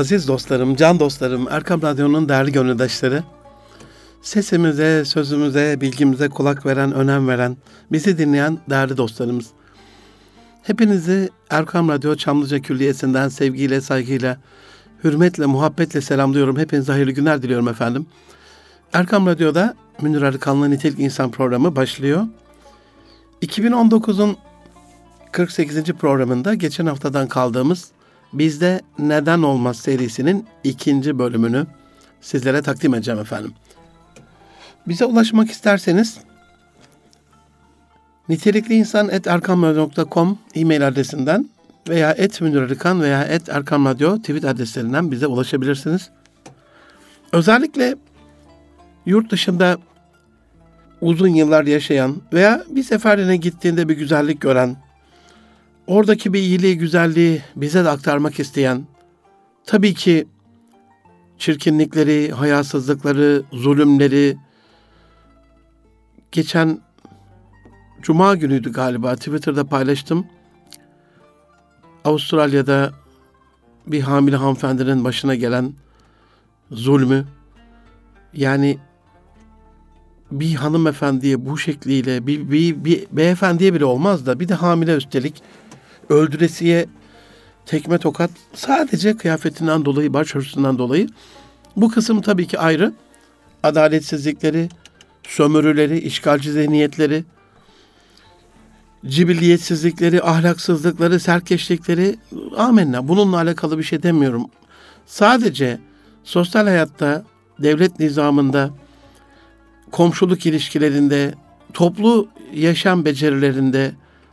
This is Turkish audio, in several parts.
Aziz dostlarım, can dostlarım, Erkam Radyo'nun değerli gönüldaşları, sesimize, sözümüze, bilgimize kulak veren, önem veren, bizi dinleyen değerli dostlarımız. Hepinizi Erkam Radyo Çamlıca Külliyesi'nden sevgiyle, saygıyla, hürmetle, muhabbetle selamlıyorum. Hepinize hayırlı günler diliyorum efendim. Erkam Radyo'da Münir Arıkan'la Nitelik İnsan programı başlıyor. 2019'un 48. programında geçen haftadan kaldığımız Bizde Neden Olmaz serisinin ikinci bölümünü sizlere takdim edeceğim efendim. Bize ulaşmak isterseniz nitelikli insan e-mail adresinden veya et Münir veya et Erkam Radyo tweet adreslerinden bize ulaşabilirsiniz. Özellikle yurt dışında uzun yıllar yaşayan veya bir seferine gittiğinde bir güzellik gören, oradaki bir iyiliği, güzelliği bize de aktarmak isteyen, tabii ki çirkinlikleri, hayasızlıkları, zulümleri, geçen Cuma günüydü galiba Twitter'da paylaştım. Avustralya'da bir hamile hanımefendinin başına gelen zulmü yani bir hanımefendiye bu şekliyle bir, bir, bir beyefendiye bile olmaz da bir de hamile üstelik öldüresiye tekme tokat sadece kıyafetinden dolayı, başörtüsünden dolayı. Bu kısım tabii ki ayrı. Adaletsizlikleri, sömürüleri, işgalci zihniyetleri, cibilliyetsizlikleri, ahlaksızlıkları, serkeşlikleri amenna. Bununla alakalı bir şey demiyorum. Sadece sosyal hayatta, devlet nizamında, komşuluk ilişkilerinde, toplu yaşam becerilerinde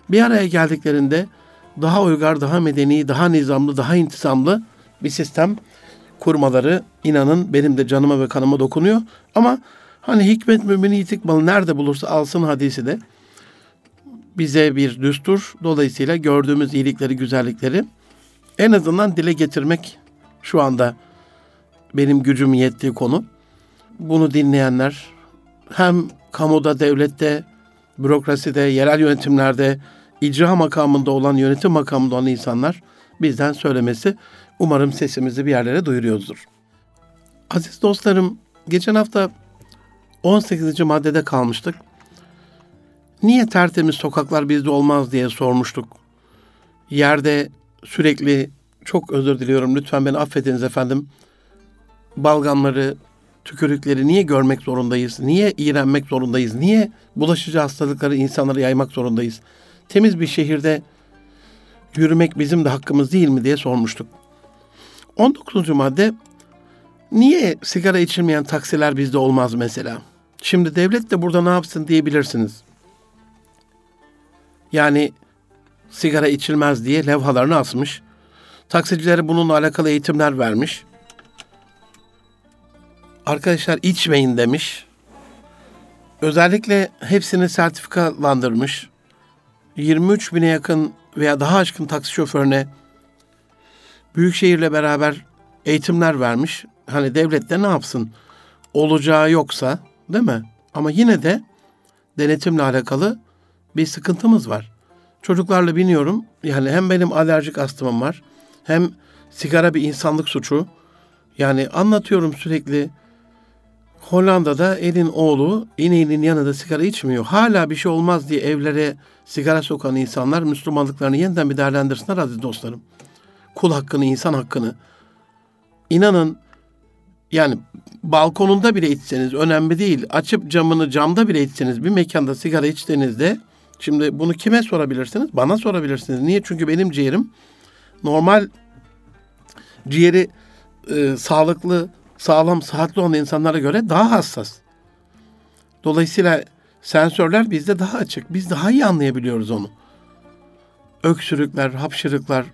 bir araya geldiklerinde daha uygar, daha medeni, daha nizamlı, daha intisamlı bir sistem kurmaları inanın benim de canıma ve kanıma dokunuyor. Ama hani hikmet mümini yitik malı nerede bulursa alsın hadisi de bize bir düstur. Dolayısıyla gördüğümüz iyilikleri, güzellikleri en azından dile getirmek şu anda benim gücüm yettiği konu. Bunu dinleyenler hem kamuda, devlette, bürokraside, yerel yönetimlerde, icra makamında olan, yönetim makamında olan insanlar bizden söylemesi umarım sesimizi bir yerlere duyuruyoruzdur. Aziz dostlarım, geçen hafta 18. maddede kalmıştık. Niye tertemiz sokaklar bizde olmaz diye sormuştuk. Yerde sürekli çok özür diliyorum lütfen beni affediniz efendim. Balgamları, tükürükleri niye görmek zorundayız? Niye iğrenmek zorundayız? Niye bulaşıcı hastalıkları insanlara yaymak zorundayız? Temiz bir şehirde yürümek bizim de hakkımız değil mi diye sormuştuk. 19. madde niye sigara içilmeyen taksiler bizde olmaz mesela? Şimdi devlet de burada ne yapsın diyebilirsiniz. Yani sigara içilmez diye levhalarını asmış. Taksicilere bununla alakalı eğitimler vermiş. Arkadaşlar içmeyin demiş. Özellikle hepsini sertifikalandırmış. 23 bine yakın veya daha aşkın taksi şoförüne Büyükşehir'le beraber eğitimler vermiş. Hani devlet de ne yapsın? Olacağı yoksa değil mi? Ama yine de denetimle alakalı bir sıkıntımız var. Çocuklarla biniyorum. Yani hem benim alerjik astımım var. Hem sigara bir insanlık suçu. Yani anlatıyorum sürekli Hollanda'da elin oğlu ineğinin yanında sigara içmiyor. Hala bir şey olmaz diye evlere sigara sokan insanlar Müslümanlıklarını yeniden bir değerlendirsinler aziz dostlarım. Kul hakkını, insan hakkını. İnanın yani balkonunda bile içseniz önemli değil. Açıp camını camda bile içseniz bir mekanda sigara içtiğinizde şimdi bunu kime sorabilirsiniz? Bana sorabilirsiniz. Niye? Çünkü benim ciğerim normal ciğeri e, sağlıklı sağlam, sıhhatli olan insanlara göre daha hassas. Dolayısıyla sensörler bizde daha açık. Biz daha iyi anlayabiliyoruz onu. Öksürükler, hapşırıklar,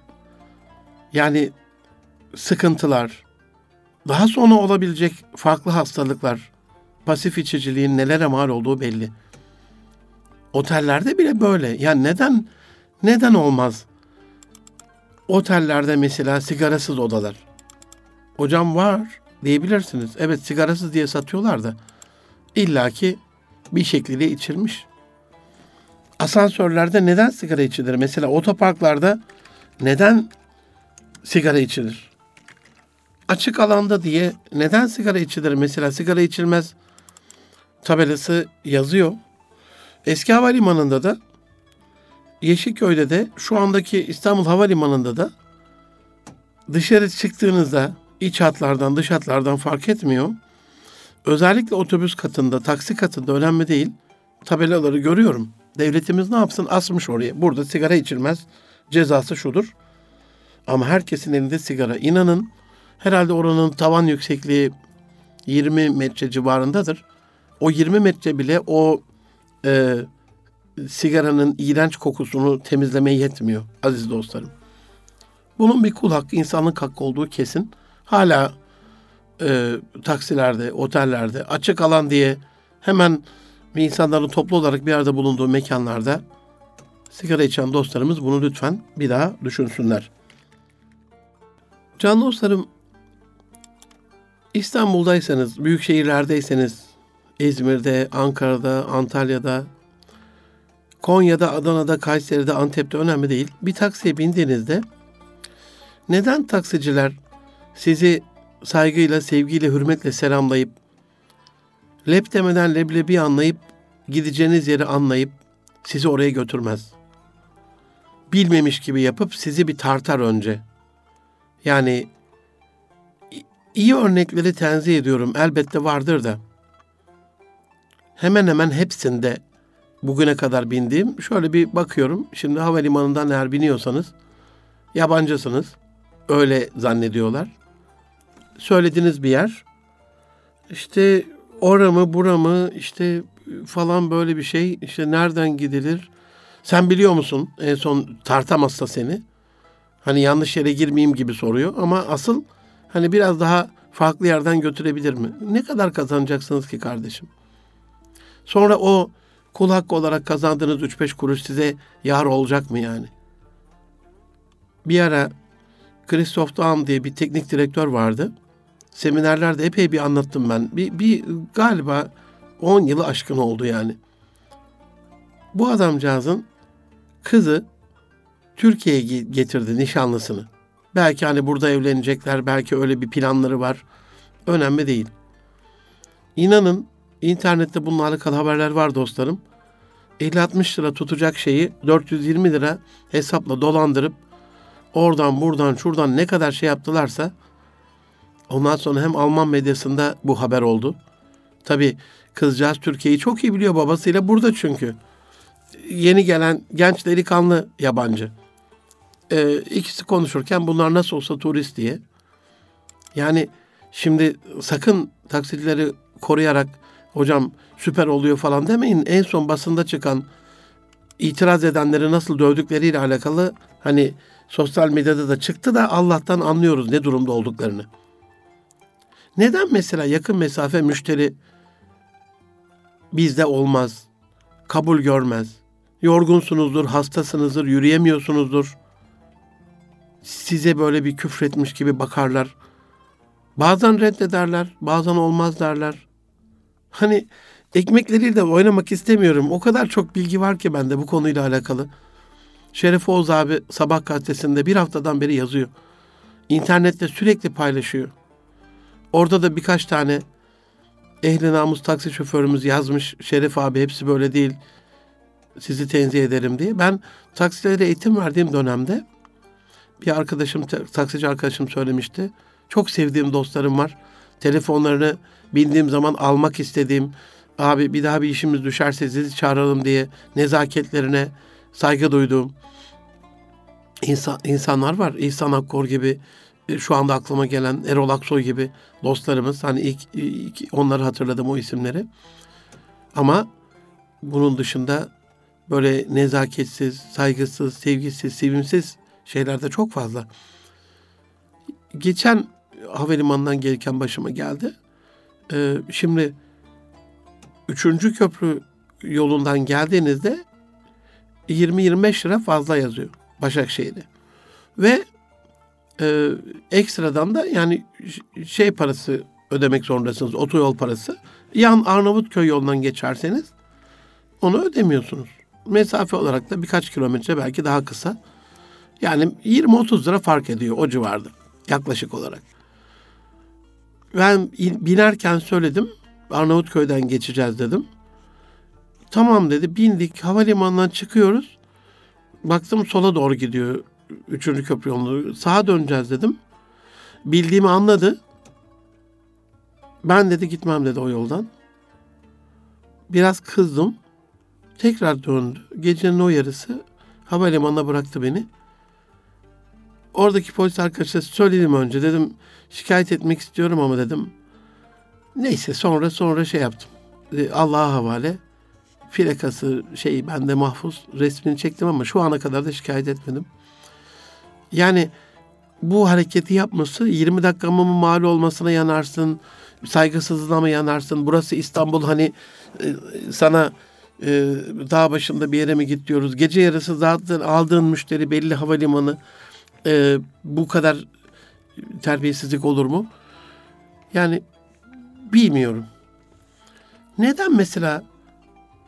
yani sıkıntılar, daha sonra olabilecek farklı hastalıklar, pasif içiciliğin nelere mal olduğu belli. Otellerde bile böyle. Yani neden neden olmaz? Otellerde mesela sigarasız odalar. Hocam var diyebilirsiniz. Evet sigarasız diye satıyorlar da illaki bir şekilde içilmiş. Asansörlerde neden sigara içilir? Mesela otoparklarda neden sigara içilir? açık alanda diye neden sigara içilir? Mesela sigara içilmez tabelası yazıyor. Eski havalimanında da Yeşilköy'de de şu andaki İstanbul Havalimanı'nda da dışarı çıktığınızda iç hatlardan dış hatlardan fark etmiyor. Özellikle otobüs katında, taksi katında önemli değil. Tabelaları görüyorum. Devletimiz ne yapsın? Asmış oraya. Burada sigara içilmez. Cezası şudur. Ama herkesin elinde sigara. İnanın herhalde oranın tavan yüksekliği 20 metre civarındadır. O 20 metre bile o e, sigaranın iğrenç kokusunu temizlemeye yetmiyor aziz dostlarım. Bunun bir kul hakkı, insanlık hakkı olduğu kesin. Hala e, taksilerde, otellerde açık alan diye hemen insanların toplu olarak bir arada bulunduğu mekanlarda sigara içen dostlarımız bunu lütfen bir daha düşünsünler. Can dostlarım, İstanbul'daysanız, büyük şehirlerdeyseniz, İzmir'de, Ankara'da, Antalya'da, Konya'da, Adana'da, Kayseri'de, Antep'te önemli değil. Bir taksiye bindiğinizde neden taksiciler sizi saygıyla, sevgiyle, hürmetle selamlayıp lep demeden leblebi anlayıp gideceğiniz yeri anlayıp sizi oraya götürmez. Bilmemiş gibi yapıp sizi bir tartar önce. Yani iyi örnekleri tenzih ediyorum. Elbette vardır da. Hemen hemen hepsinde bugüne kadar bindiğim şöyle bir bakıyorum. Şimdi havalimanından eğer biniyorsanız yabancısınız. Öyle zannediyorlar. Söylediğiniz bir yer. İşte ora mı bura mı işte falan böyle bir şey. İşte nereden gidilir? Sen biliyor musun? En son tartamazsa seni. Hani yanlış yere girmeyeyim gibi soruyor. Ama asıl hani biraz daha farklı yerden götürebilir mi? Ne kadar kazanacaksınız ki kardeşim? Sonra o kul hakkı olarak kazandığınız 3-5 kuruş size yar olacak mı yani? Bir ara Christoph Daum diye bir teknik direktör vardı. Seminerlerde epey bir anlattım ben. Bir, bir galiba 10 yılı aşkın oldu yani. Bu adamcağızın kızı Türkiye'ye getirdi nişanlısını. Belki hani burada evlenecekler, belki öyle bir planları var. Önemli değil. İnanın internette bununla alakalı haberler var dostlarım. 50-60 lira tutacak şeyi 420 lira hesapla dolandırıp oradan buradan şuradan ne kadar şey yaptılarsa ondan sonra hem Alman medyasında bu haber oldu. Tabi kızcağız Türkiye'yi çok iyi biliyor babasıyla burada çünkü. Yeni gelen genç delikanlı yabancı. Ee, ikisi konuşurken bunlar nasıl olsa turist diye. Yani şimdi sakın taksicileri koruyarak hocam süper oluyor falan demeyin. En son basında çıkan itiraz edenleri nasıl dövdükleriyle alakalı hani sosyal medyada da çıktı da Allah'tan anlıyoruz ne durumda olduklarını. Neden mesela yakın mesafe müşteri bizde olmaz, kabul görmez, yorgunsunuzdur, hastasınızdır, yürüyemiyorsunuzdur, size böyle bir küfretmiş gibi bakarlar. Bazen reddederler, bazen olmaz derler. Hani ekmekleriyle oynamak istemiyorum. O kadar çok bilgi var ki bende bu konuyla alakalı. Şeref Oğuz abi Sabah gazetesinde bir haftadan beri yazıyor. İnternette sürekli paylaşıyor. Orada da birkaç tane ehli namus taksi şoförümüz yazmış. Şeref abi hepsi böyle değil. Sizi tenzih ederim diye. Ben taksilere eğitim verdiğim dönemde bir arkadaşım, taksici arkadaşım söylemişti. Çok sevdiğim dostlarım var. Telefonlarını bindiğim zaman almak istediğim, abi bir daha bir işimiz düşerse sizi çağıralım diye nezaketlerine saygı duyduğum insan, insanlar var. İhsan Akkor gibi, şu anda aklıma gelen Erol Aksoy gibi dostlarımız. Hani ilk, ilk onları hatırladım o isimleri. Ama bunun dışında böyle nezaketsiz, saygısız, sevgisiz, sevimsiz şeyler de çok fazla. Geçen havalimanından gelirken başıma geldi. Ee, şimdi üçüncü köprü yolundan geldiğinizde 20-25 lira fazla yazıyor Başakşehir'de. Ve e, ekstradan da yani şey parası ödemek zorundasınız, otoyol parası. Yan Arnavutköy yolundan geçerseniz onu ödemiyorsunuz. Mesafe olarak da birkaç kilometre belki daha kısa. Yani 20-30 lira fark ediyor o civarda yaklaşık olarak. Ben binerken söyledim. Arnavutköy'den geçeceğiz dedim. Tamam dedi. Bindik. Havalimanından çıkıyoruz. Baktım sola doğru gidiyor. Üçüncü köprü yolunu. Sağa döneceğiz dedim. Bildiğimi anladı. Ben dedi gitmem dedi o yoldan. Biraz kızdım. Tekrar döndü. Gecenin o yarısı havalimanına bıraktı beni. Oradaki polis arkadaşa söyledim önce. Dedim şikayet etmek istiyorum ama dedim. Neyse sonra sonra şey yaptım. E, Allah'a havale. Plakası şey bende mahfuz resmini çektim ama şu ana kadar da şikayet etmedim. Yani bu hareketi yapması 20 dakikamın mal olmasına yanarsın, saygısızlığına mı yanarsın? Burası İstanbul hani e, sana e, dağ başında bir yere mi git diyoruz. Gece yarısı zaten aldığın müşteri belli havalimanı e, bu kadar terbiyesizlik olur mu? Yani bilmiyorum. Neden mesela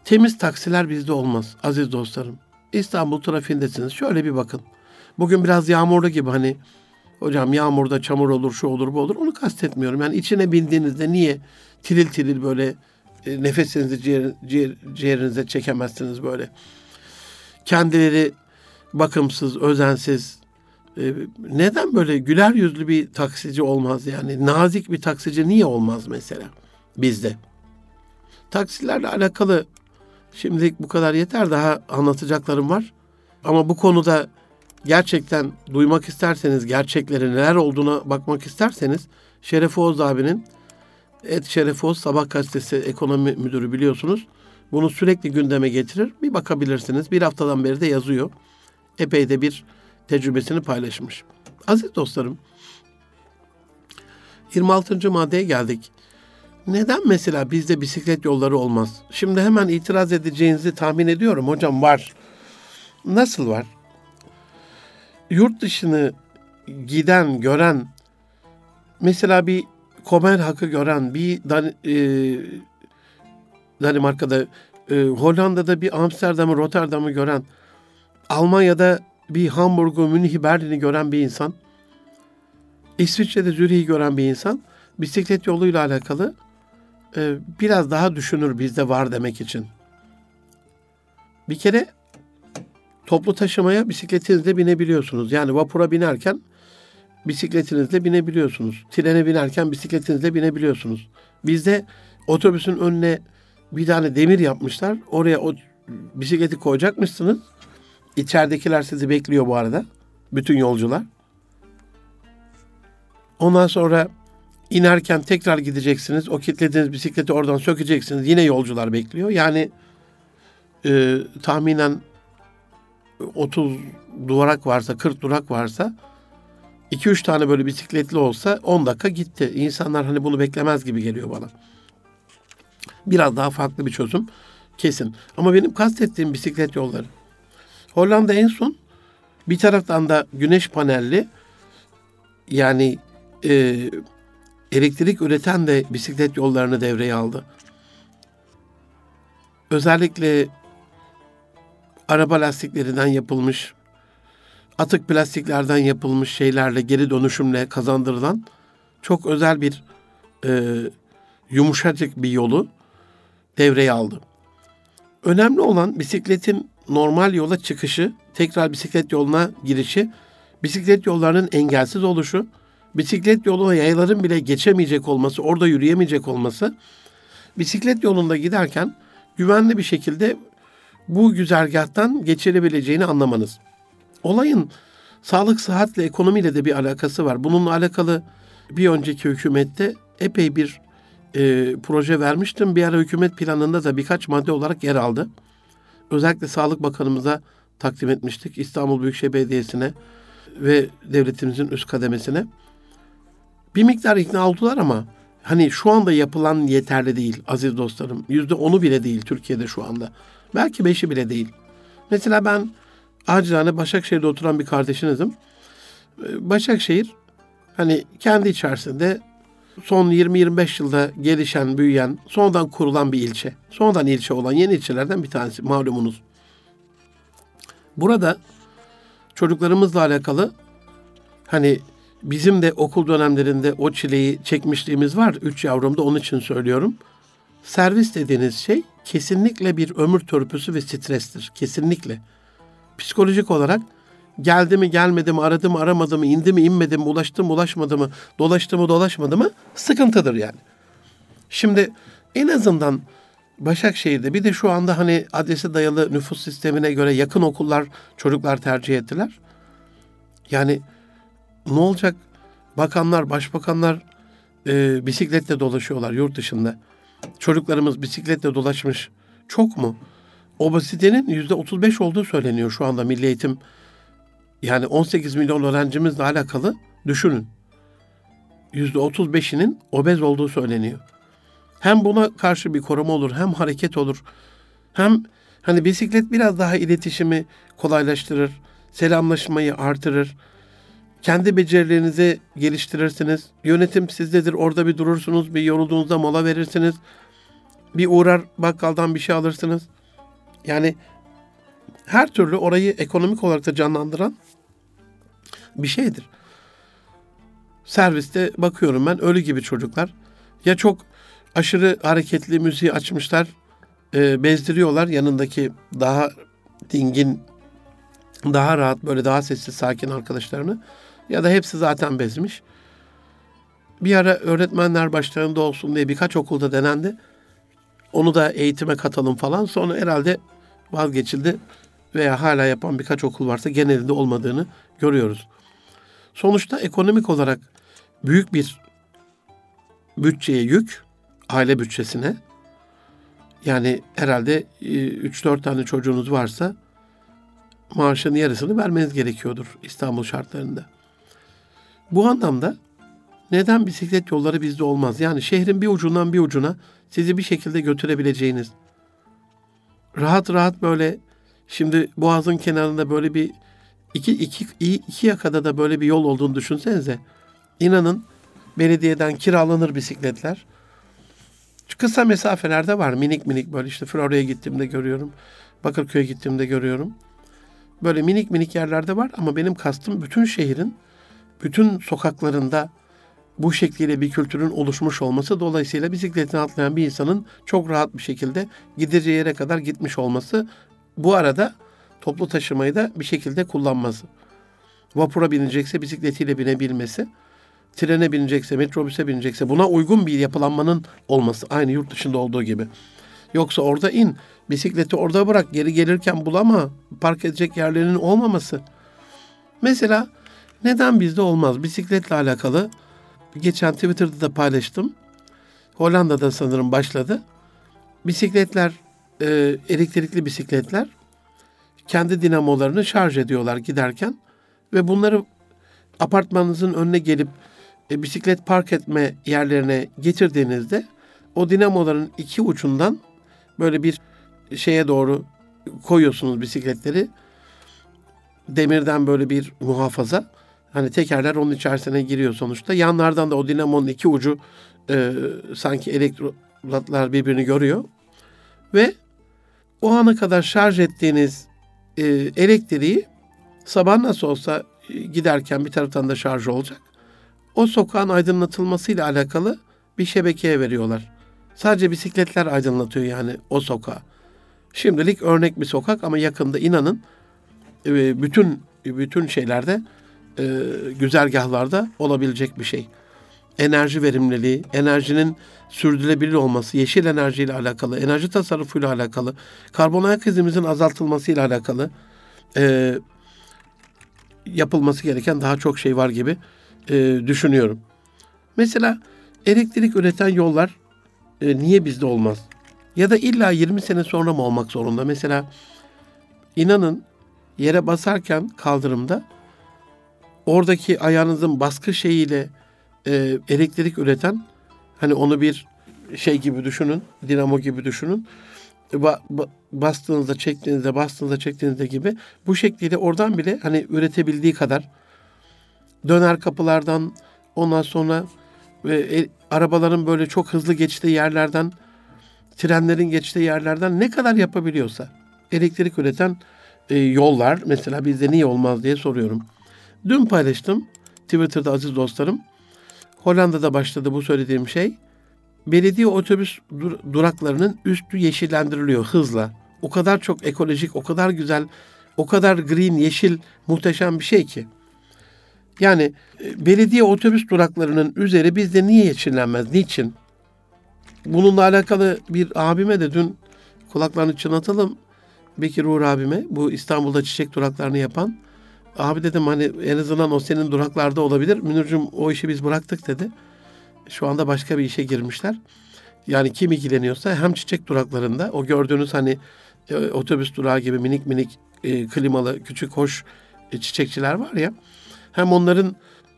temiz taksiler bizde olmaz aziz dostlarım? İstanbul trafiğindesiniz. Şöyle bir bakın. Bugün biraz yağmurlu gibi hani hocam yağmurda çamur olur, şu olur, bu olur. Onu kastetmiyorum. Yani içine bindiğinizde niye tiril tiril böyle e, nefesinizi ciğer, ciğer, ciğerinize çekemezsiniz böyle. Kendileri bakımsız, özensiz. E, neden böyle güler yüzlü bir taksici olmaz yani? Nazik bir taksici niye olmaz mesela bizde? Taksilerle alakalı şimdilik bu kadar yeter. Daha anlatacaklarım var. Ama bu konuda gerçekten duymak isterseniz, gerçekleri neler olduğuna bakmak isterseniz Şeref Oğuz abinin Et Şeref Oğuz Sabah Gazetesi ekonomi müdürü biliyorsunuz. Bunu sürekli gündeme getirir. Bir bakabilirsiniz. Bir haftadan beri de yazıyor. Epey de bir tecrübesini paylaşmış. Aziz dostlarım, 26. maddeye geldik. Neden mesela bizde bisiklet yolları olmaz? Şimdi hemen itiraz edeceğinizi tahmin ediyorum. Hocam var. Nasıl var? Yurt dışını giden, gören mesela bir Kopenhag'ı gören, bir Dan e, Danimarka'da, e, Hollanda'da bir Amsterdam'ı, Rotterdam'ı gören, Almanya'da bir Hamburg'u, Münih'i, Berlin'i gören bir insan, İsviçre'de Zürih'i gören bir insan bisiklet yoluyla alakalı e, biraz daha düşünür bizde var demek için. Bir kere toplu taşımaya bisikletinizle binebiliyorsunuz. Yani vapura binerken bisikletinizle binebiliyorsunuz. Trene binerken bisikletinizle binebiliyorsunuz. Bizde otobüsün önüne bir tane demir yapmışlar. Oraya o bisikleti koyacakmışsınız. İçeridekiler sizi bekliyor bu arada. Bütün yolcular. Ondan sonra inerken tekrar gideceksiniz. O kilitlediğiniz bisikleti oradan sökeceksiniz. Yine yolcular bekliyor. Yani e, tahminen 30 durak varsa, 40 durak varsa 2-3 tane böyle bisikletli olsa 10 dakika gitti. İnsanlar hani bunu beklemez gibi geliyor bana. Biraz daha farklı bir çözüm kesin. Ama benim kastettiğim bisiklet yolları. Hollanda en son bir taraftan da güneş panelli yani e, elektrik üreten de bisiklet yollarını devreye aldı. Özellikle araba lastiklerinden yapılmış, atık plastiklerden yapılmış şeylerle geri dönüşümle kazandırılan çok özel bir e, yumuşacık bir yolu devreye aldı. Önemli olan bisikletin normal yola çıkışı, tekrar bisiklet yoluna girişi, bisiklet yollarının engelsiz oluşu, bisiklet yoluna yayların bile geçemeyecek olması, orada yürüyemeyecek olması, bisiklet yolunda giderken güvenli bir şekilde bu güzergahtan geçirebileceğini anlamanız. Olayın sağlık, sıhhatle, ekonomiyle de bir alakası var. Bununla alakalı bir önceki hükümette epey bir e, proje vermiştim. Bir ara hükümet planında da birkaç madde olarak yer aldı. Özellikle Sağlık Bakanımıza takdim etmiştik. İstanbul Büyükşehir Belediyesi'ne ve devletimizin üst kademesine. Bir miktar ikna oldular ama hani şu anda yapılan yeterli değil aziz dostlarım. Yüzde onu bile değil Türkiye'de şu anda. Belki beşi bile değil. Mesela ben acizane Başakşehir'de oturan bir kardeşinizim. Ee, Başakşehir hani kendi içerisinde son 20-25 yılda gelişen, büyüyen, sonradan kurulan bir ilçe. Sonradan ilçe olan yeni ilçelerden bir tanesi malumunuz. Burada çocuklarımızla alakalı hani bizim de okul dönemlerinde o çileyi çekmişliğimiz var. Üç yavrumda onun için söylüyorum. Servis dediğiniz şey kesinlikle bir ömür törpüsü ve strestir. Kesinlikle. Psikolojik olarak geldi mi gelmedi mi, aradı mı aramadı mı, indi mi inmedi mi, ulaştı mı ulaşmadı mı, dolaştı mı dolaşmadı mı sıkıntıdır yani. Şimdi en azından Başakşehir'de bir de şu anda hani adrese dayalı nüfus sistemine göre yakın okullar çocuklar tercih ettiler. Yani ne olacak? Bakanlar, başbakanlar e, bisikletle dolaşıyorlar yurt dışında. Çocuklarımız bisikletle dolaşmış. Çok mu? Obezitenin yüzde 35 olduğu söyleniyor şu anda Milli Eğitim. Yani 18 milyon öğrencimizle alakalı düşünün. Yüzde 35'inin obez olduğu söyleniyor. Hem buna karşı bir koruma olur, hem hareket olur. Hem hani bisiklet biraz daha iletişimi kolaylaştırır, selamlaşmayı artırır. Kendi becerilerinizi geliştirirsiniz. Yönetim sizdedir. Orada bir durursunuz, bir yorulduğunuzda mola verirsiniz. Bir uğrar bakkaldan bir şey alırsınız. Yani her türlü orayı ekonomik olarak da canlandıran bir şeydir. Serviste bakıyorum ben ölü gibi çocuklar. Ya çok aşırı hareketli müziği açmışlar, e, bezdiriyorlar yanındaki daha dingin, daha rahat böyle daha sessiz sakin arkadaşlarını ya da hepsi zaten bezmiş. Bir ara öğretmenler başlarında olsun diye birkaç okulda denendi. Onu da eğitime katalım falan. Sonra herhalde vazgeçildi veya hala yapan birkaç okul varsa genelinde olmadığını görüyoruz. Sonuçta ekonomik olarak büyük bir bütçeye yük, aile bütçesine. Yani herhalde 3-4 e, tane çocuğunuz varsa maaşın yarısını vermeniz gerekiyordur İstanbul şartlarında. Bu anlamda neden bisiklet yolları bizde olmaz? Yani şehrin bir ucundan bir ucuna sizi bir şekilde götürebileceğiniz, rahat rahat böyle şimdi Boğaz'ın kenarında böyle bir iki, iki, iki yakada da böyle bir yol olduğunu düşünsenize. İnanın belediyeden kiralanır bisikletler. Kısa mesafelerde var minik minik böyle işte Florya'ya gittiğimde görüyorum. Bakırköy'e gittiğimde görüyorum. Böyle minik minik yerlerde var ama benim kastım bütün şehrin bütün sokaklarında bu şekliyle bir kültürün oluşmuş olması dolayısıyla bisikletine atlayan bir insanın çok rahat bir şekilde gideceği yere kadar gitmiş olması bu arada toplu taşımayı da bir şekilde kullanması. Vapura binecekse bisikletiyle binebilmesi, trene binecekse, metrobüse binecekse buna uygun bir yapılanmanın olması aynı yurt dışında olduğu gibi. Yoksa orada in, bisikleti orada bırak, geri gelirken bulama, park edecek yerlerinin olmaması. Mesela neden bizde olmaz? Bisikletle alakalı geçen Twitter'da da paylaştım. Hollanda'da sanırım başladı. Bisikletler, e, elektrikli bisikletler kendi dinamolarını şarj ediyorlar giderken ve bunları apartmanınızın önüne gelip e, bisiklet park etme yerlerine getirdiğinizde o dinamoların iki ucundan böyle bir şeye doğru koyuyorsunuz bisikletleri. Demirden böyle bir muhafaza. Hani tekerler onun içerisine giriyor sonuçta. Yanlardan da o dinamonun iki ucu e, sanki elektrotlar birbirini görüyor. Ve o ana kadar şarj ettiğiniz e, elektriği sabah nasıl olsa e, giderken bir taraftan da şarj olacak. O sokağın aydınlatılmasıyla alakalı bir şebekeye veriyorlar. Sadece bisikletler aydınlatıyor yani o sokağı. Şimdilik örnek bir sokak ama yakında inanın e, bütün bütün şeylerde e, güzergahlarda olabilecek bir şey. Enerji verimliliği, enerjinin sürdürülebilir olması, yeşil enerjiyle alakalı, enerji tasarrufuyla alakalı, karbon ayak izimizin azaltılmasıyla alakalı e, yapılması gereken daha çok şey var gibi e, düşünüyorum. Mesela elektrik üreten yollar e, niye bizde olmaz? Ya da illa 20 sene sonra mı olmak zorunda? Mesela inanın yere basarken kaldırımda oradaki ayağınızın baskı şeyiyle e, elektrik üreten hani onu bir şey gibi düşünün, dinamo gibi düşünün. Ba, ba, bastığınızda, çektiğinizde, bastığınızda, çektiğinizde gibi bu şekliyle oradan bile hani üretebildiği kadar döner kapılardan ondan sonra ve e, arabaların böyle çok hızlı geçtiği yerlerden trenlerin geçtiği yerlerden ne kadar yapabiliyorsa elektrik üreten e, yollar mesela bizde niye olmaz diye soruyorum. Dün paylaştım. Twitter'da aziz dostlarım. Hollanda'da başladı bu söylediğim şey. Belediye otobüs dur- duraklarının üstü yeşillendiriliyor hızla. O kadar çok ekolojik, o kadar güzel, o kadar green, yeşil, muhteşem bir şey ki. Yani e, belediye otobüs duraklarının üzeri bizde niye yeşillenmez? Niçin? Bununla alakalı bir abime de dün kulaklarını çınlatalım. Bekir Uğur abime bu İstanbul'da çiçek duraklarını yapan. Abi dedim hani en azından o senin duraklarda olabilir. Münir'cim o işi biz bıraktık dedi. Şu anda başka bir işe girmişler. Yani kim ilgileniyorsa hem çiçek duraklarında o gördüğünüz hani e, otobüs durağı gibi minik minik e, klimalı küçük hoş e, çiçekçiler var ya. Hem onların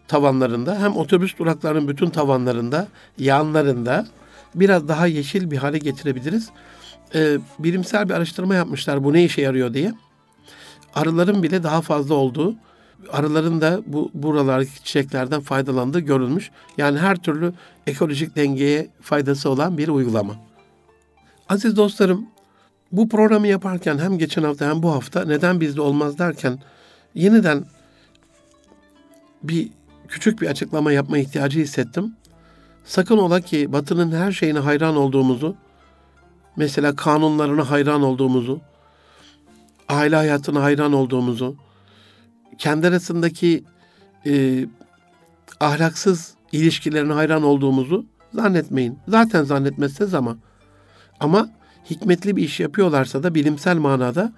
tavanlarında hem otobüs duraklarının bütün tavanlarında, yanlarında biraz daha yeşil bir hale getirebiliriz. E, bilimsel bir araştırma yapmışlar bu ne işe yarıyor diye. Arıların bile daha fazla olduğu, arıların da bu buralardaki çiçeklerden faydalandığı görülmüş. Yani her türlü ekolojik dengeye faydası olan bir uygulama. Aziz dostlarım, bu programı yaparken hem geçen hafta hem bu hafta neden bizde olmaz derken yeniden bir küçük bir açıklama yapma ihtiyacı hissettim. Sakın ola ki Batı'nın her şeyine hayran olduğumuzu, mesela kanunlarına hayran olduğumuzu, aile hayatına hayran olduğumuzu, kendi arasındaki e, ahlaksız ilişkilerine hayran olduğumuzu zannetmeyin. Zaten zannetmezsiniz ama ama hikmetli bir iş yapıyorlarsa da bilimsel manada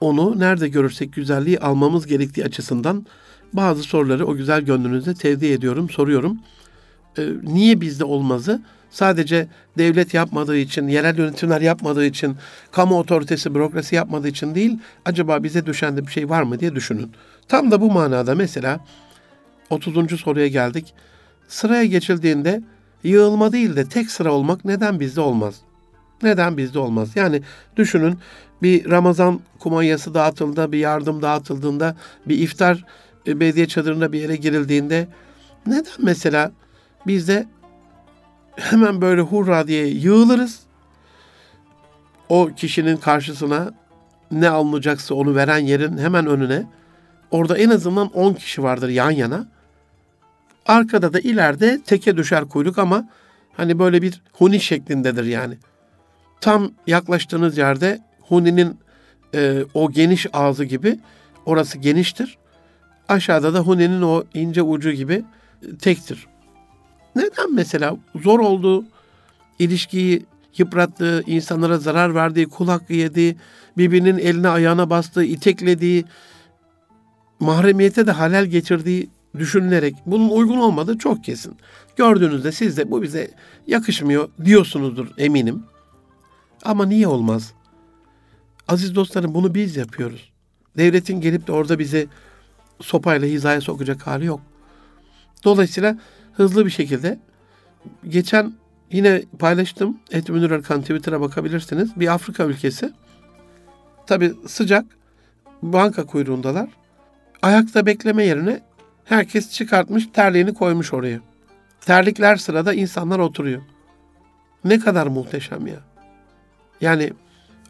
onu nerede görürsek güzelliği almamız gerektiği açısından bazı soruları o güzel gönlünüzde tevdi ediyorum, soruyorum. Ee, niye bizde olmazı? Sadece devlet yapmadığı için, yerel yönetimler yapmadığı için, kamu otoritesi, bürokrasi yapmadığı için değil, acaba bize düşen de bir şey var mı diye düşünün. Tam da bu manada mesela 30. soruya geldik. Sıraya geçildiğinde yığılma değil de tek sıra olmak neden bizde olmaz? Neden bizde olmaz? Yani düşünün bir Ramazan kumanyası dağıtıldığında, bir yardım dağıtıldığında, bir iftar e, belediye çadırında bir yere girildiğinde neden mesela bizde hemen böyle hurra diye yığılırız. O kişinin karşısına ne alınacaksa onu veren yerin hemen önüne. Orada en azından 10 kişi vardır yan yana. Arkada da ileride teke düşer kuyruk ama hani böyle bir huni şeklindedir yani. Tam yaklaştığınız yerde huninin e, o geniş ağzı gibi orası geniştir. Aşağıda da huninin o ince ucu gibi tektir. Neden mesela zor olduğu, ilişkiyi yıprattığı, insanlara zarar verdiği, kul hakkı yediği, birbirinin eline ayağına bastığı, iteklediği, mahremiyete de halel geçirdiği düşünülerek bunun uygun olmadığı çok kesin. Gördüğünüzde siz de bu bize yakışmıyor diyorsunuzdur eminim. Ama niye olmaz? Aziz dostlarım bunu biz yapıyoruz. Devletin gelip de orada bizi sopayla hizaya sokacak hali yok. Dolayısıyla hızlı bir şekilde geçen yine paylaştım. Et Münir Erkan Twitter'a bakabilirsiniz. Bir Afrika ülkesi. Tabi sıcak. Banka kuyruğundalar. Ayakta bekleme yerine herkes çıkartmış terliğini koymuş oraya. Terlikler sırada insanlar oturuyor. Ne kadar muhteşem ya. Yani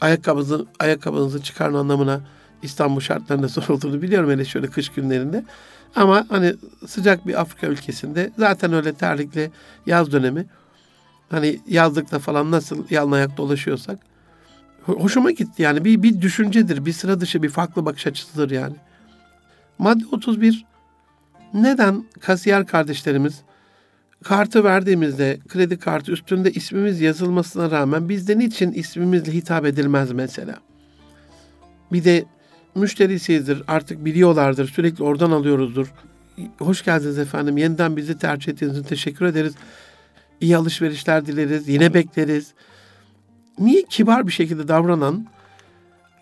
ayakkabınızı, ayakkabınızı çıkarın anlamına İstanbul şartlarında zor olduğunu biliyorum hele şöyle kış günlerinde. Ama hani sıcak bir Afrika ülkesinde zaten öyle terlikle yaz dönemi hani yazlıkta falan nasıl yalın ayak dolaşıyorsak hoşuma gitti yani bir, bir düşüncedir, bir sıra dışı bir farklı bakış açısıdır yani. Madde 31 neden kasiyer kardeşlerimiz kartı verdiğimizde kredi kartı üstünde ismimiz yazılmasına rağmen bizde niçin ismimizle hitap edilmez mesela? Bir de müşterisiyizdir artık biliyorlardır sürekli oradan alıyoruzdur. Hoş geldiniz efendim yeniden bizi tercih ettiğiniz için teşekkür ederiz. İyi alışverişler dileriz yine bekleriz. Niye kibar bir şekilde davranan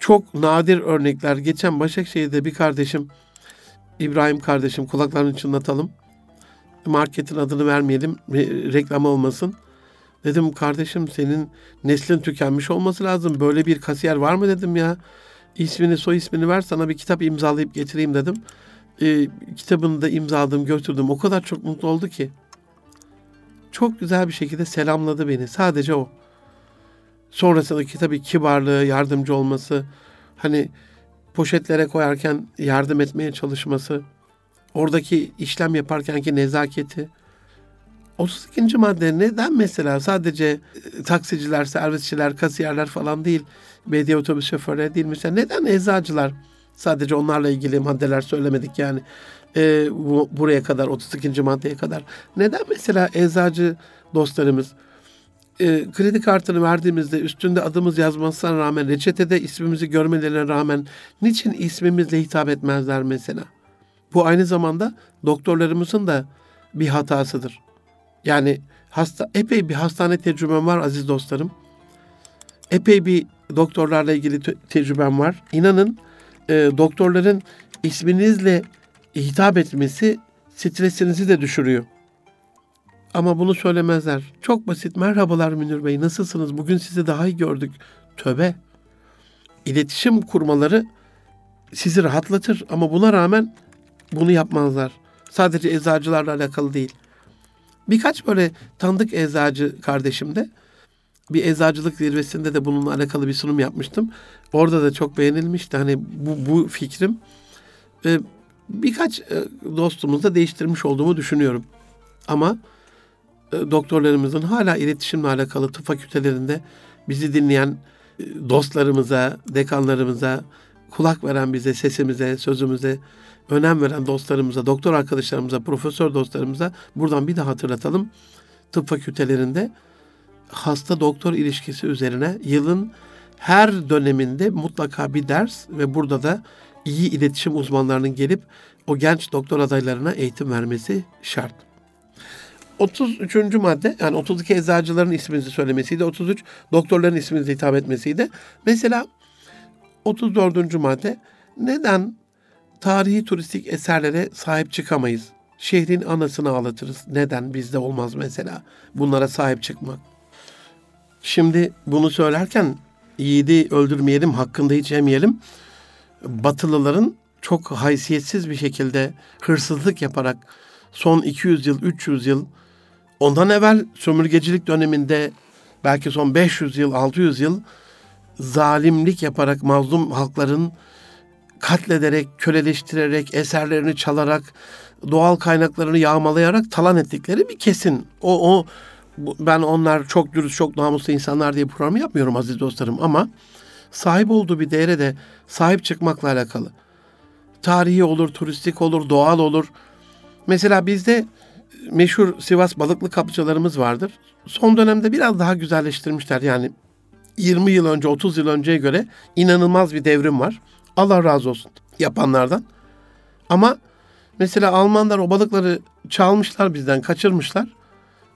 çok nadir örnekler. Geçen Başakşehir'de bir kardeşim İbrahim kardeşim kulaklarını çınlatalım. Marketin adını vermeyelim reklam olmasın. Dedim kardeşim senin neslin tükenmiş olması lazım. Böyle bir kasiyer var mı dedim ya ismini soy ismini ver sana bir kitap imzalayıp getireyim dedim. E, kitabını da imzaladım götürdüm. O kadar çok mutlu oldu ki. Çok güzel bir şekilde selamladı beni. Sadece o. Sonrasındaki tabii kibarlığı, yardımcı olması, hani poşetlere koyarken yardım etmeye çalışması. oradaki işlem yaparkenki nezaketi. 32. madde neden mesela sadece e, taksiciler, servisçiler, kasiyerler falan değil, belediye otobüs şoförleri değil mesela neden eczacılar sadece onlarla ilgili maddeler söylemedik yani e, bu, buraya kadar 32. maddeye kadar. Neden mesela eczacı dostlarımız e, kredi kartını verdiğimizde üstünde adımız yazmasına rağmen reçetede ismimizi görmelerine rağmen niçin ismimizle hitap etmezler mesela? Bu aynı zamanda doktorlarımızın da bir hatasıdır. Yani hasta epey bir hastane tecrübem var aziz dostlarım. Epey bir doktorlarla ilgili te- tecrübem var. İnanın e, doktorların isminizle hitap etmesi stresinizi de düşürüyor. Ama bunu söylemezler. Çok basit. Merhabalar Münir Bey, nasılsınız? Bugün sizi daha iyi gördük. Töbe. İletişim kurmaları sizi rahatlatır ama buna rağmen bunu yapmazlar. Sadece eczacılarla alakalı değil. Birkaç böyle tanıdık eczacı kardeşim de bir eczacılık zirvesinde de bununla alakalı bir sunum yapmıştım. Orada da çok beğenilmişti. Hani bu, bu fikrim. Ve birkaç e, dostumuzla değiştirmiş olduğumu düşünüyorum. Ama e, doktorlarımızın hala iletişimle alakalı tıp fakültelerinde bizi dinleyen e, dostlarımıza, dekanlarımıza, kulak veren bize, sesimize, sözümüze, önem veren dostlarımıza, doktor arkadaşlarımıza, profesör dostlarımıza buradan bir daha hatırlatalım. Tıp fakültelerinde hasta doktor ilişkisi üzerine yılın her döneminde mutlaka bir ders ve burada da iyi iletişim uzmanlarının gelip o genç doktor adaylarına eğitim vermesi şart. 33. madde yani 32 eczacıların isminizi söylemesiydi. 33 doktorların isminizi hitap etmesiydi. Mesela 34. madde neden tarihi turistik eserlere sahip çıkamayız? Şehrin anasını ağlatırız. Neden bizde olmaz mesela bunlara sahip çıkmak? Şimdi bunu söylerken yiğidi öldürmeyelim, hakkında hiç yemeyelim. Batılıların çok haysiyetsiz bir şekilde hırsızlık yaparak son 200 yıl, 300 yıl ondan evvel sömürgecilik döneminde belki son 500 yıl, 600 yıl zalimlik yaparak mazlum halkların katlederek, köleleştirerek, eserlerini çalarak, doğal kaynaklarını yağmalayarak talan ettikleri bir kesin. O, o ben onlar çok dürüst, çok namuslu insanlar diye programı yapmıyorum aziz dostlarım ama sahip olduğu bir değere de sahip çıkmakla alakalı. Tarihi olur, turistik olur, doğal olur. Mesela bizde meşhur Sivas balıklı kapıcılarımız vardır. Son dönemde biraz daha güzelleştirmişler. Yani 20 yıl önce, 30 yıl önceye göre inanılmaz bir devrim var. Allah razı olsun yapanlardan. Ama mesela Almanlar o balıkları çalmışlar bizden, kaçırmışlar.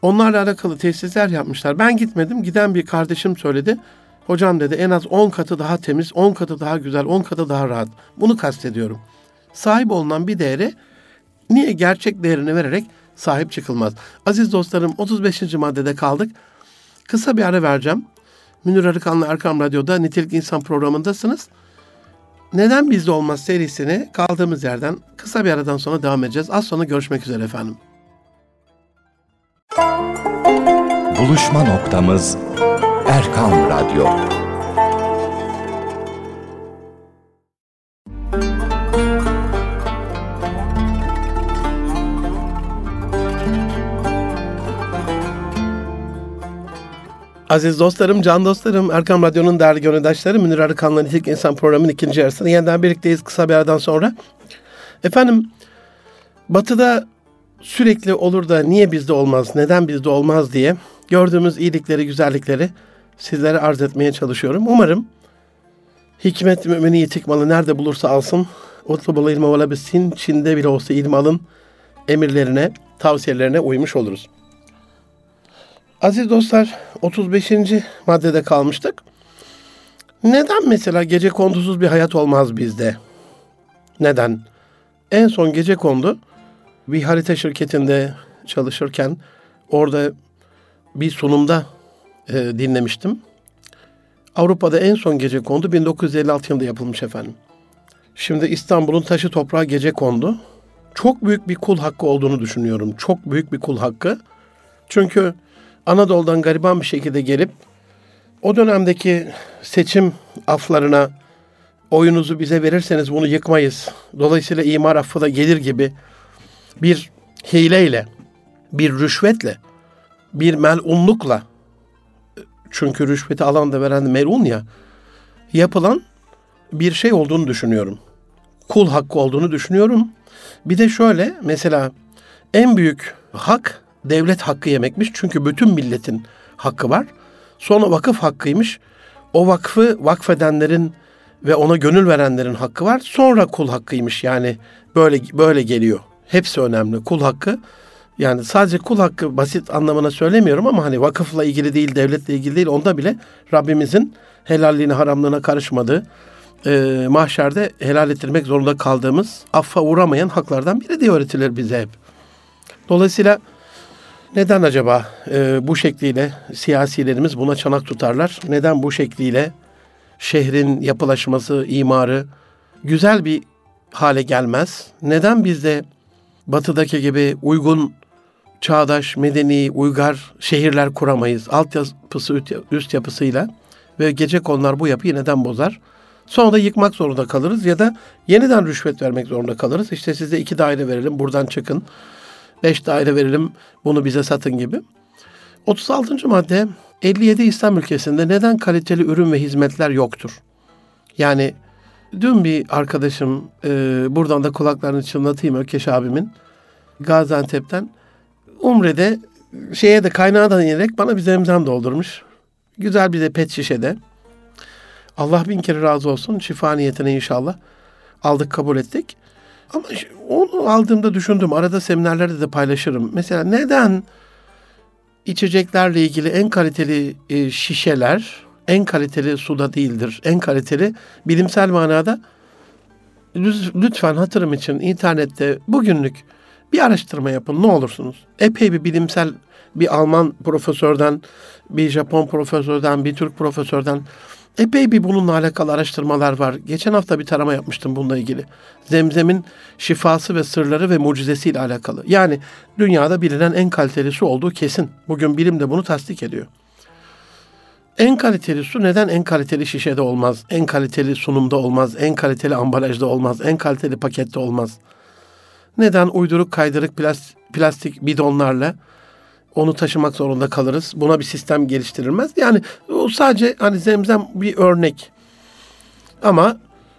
Onlarla alakalı tesisler yapmışlar. Ben gitmedim. Giden bir kardeşim söyledi. Hocam dedi en az 10 katı daha temiz, 10 katı daha güzel, 10 katı daha rahat. Bunu kastediyorum. Sahip olunan bir değere niye gerçek değerini vererek sahip çıkılmaz? Aziz dostlarım 35. maddede kaldık. Kısa bir ara vereceğim. Münir Arıkan'la Erkam Radyo'da Nitelik İnsan programındasınız. Neden Bizde Olmaz serisini kaldığımız yerden kısa bir aradan sonra devam edeceğiz. Az sonra görüşmek üzere efendim. Buluşma noktamız Erkam Radyo. Aziz dostlarım, can dostlarım, Erkam Radyo'nun değerli gönüldaşları, Münir Arıkan'la Nitik İnsan programının ikinci yarısında yeniden birlikteyiz kısa bir aradan sonra. Efendim, Batı'da sürekli olur da niye bizde olmaz, neden bizde olmaz diye gördüğümüz iyilikleri, güzellikleri sizlere arz etmeye çalışıyorum. Umarım hikmet mümini yitik nerede bulursa alsın, utlubul ilme olabilsin, Çin'de bile olsa ilim alın, emirlerine, tavsiyelerine uymuş oluruz. Aziz dostlar 35. maddede kalmıştık. Neden mesela gece kondusuz bir hayat olmaz bizde? Neden? En son gece kondu bir harita şirketinde çalışırken orada bir sunumda e, dinlemiştim. Avrupa'da en son gece kondu 1956 yılında yapılmış efendim. Şimdi İstanbul'un taşı toprağı gece kondu. Çok büyük bir kul hakkı olduğunu düşünüyorum. Çok büyük bir kul hakkı. Çünkü Anadolu'dan gariban bir şekilde gelip o dönemdeki seçim aflarına oyunuzu bize verirseniz bunu yıkmayız. Dolayısıyla imar affı da gelir gibi bir hileyle, bir rüşvetle, bir melunlukla çünkü rüşveti alan da veren melun ya yapılan bir şey olduğunu düşünüyorum. Kul hakkı olduğunu düşünüyorum. Bir de şöyle mesela en büyük hak devlet hakkı yemekmiş. Çünkü bütün milletin hakkı var. Sonra vakıf hakkıymış. O vakfı vakfedenlerin ve ona gönül verenlerin hakkı var. Sonra kul hakkıymış. Yani böyle böyle geliyor. Hepsi önemli. Kul hakkı yani sadece kul hakkı basit anlamına söylemiyorum ama hani vakıfla ilgili değil, devletle ilgili değil. Onda bile Rabbimizin helalliğine, haramlığına karışmadığı, e, mahşerde helal ettirmek zorunda kaldığımız, affa uğramayan haklardan biri diye öğretilir bize hep. Dolayısıyla neden acaba e, bu şekliyle siyasilerimiz buna çanak tutarlar? Neden bu şekliyle şehrin yapılaşması, imarı güzel bir hale gelmez? Neden bizde batıdaki gibi uygun, çağdaş, medeni, uygar şehirler kuramayız? Altyapısı, üst yapısıyla ve gece konular bu yapıyı neden bozar? Sonra da yıkmak zorunda kalırız ya da yeniden rüşvet vermek zorunda kalırız. İşte size iki daire verelim, buradan çıkın. Beş daire verelim, bunu bize satın gibi. 36. madde 57 İslam ülkesinde neden kaliteli ürün ve hizmetler yoktur? Yani dün bir arkadaşım e, buradan da kulaklarını çınlatayım Ökeş abimin Gaziantep'ten Umre'de şeye de kaynağı da inerek bana bir zemzem doldurmuş. Güzel bir de pet şişede. Allah bin kere razı olsun. Şifa niyetine inşallah. Aldık kabul ettik. Ama onu aldığımda düşündüm. Arada seminerlerde de paylaşırım. Mesela neden içeceklerle ilgili en kaliteli e, şişeler en kaliteli suda değildir. En kaliteli bilimsel manada lütfen hatırım için internette bugünlük bir araştırma yapın ne olursunuz. Epey bir bilimsel bir Alman profesörden, bir Japon profesörden, bir Türk profesörden epey bir bununla alakalı araştırmalar var. Geçen hafta bir tarama yapmıştım bununla ilgili. Zemzem'in şifası ve sırları ve mucizesiyle alakalı. Yani dünyada bilinen en kaliteli su olduğu kesin. Bugün bilim de bunu tasdik ediyor. En kaliteli su neden en kaliteli şişede olmaz? En kaliteli sunumda olmaz? En kaliteli ambalajda olmaz? En kaliteli pakette olmaz? Neden uyduruk kaydırık plastik bidonlarla onu taşımak zorunda kalırız. Buna bir sistem geliştirilmez. Yani o sadece hani zemzem bir örnek. Ama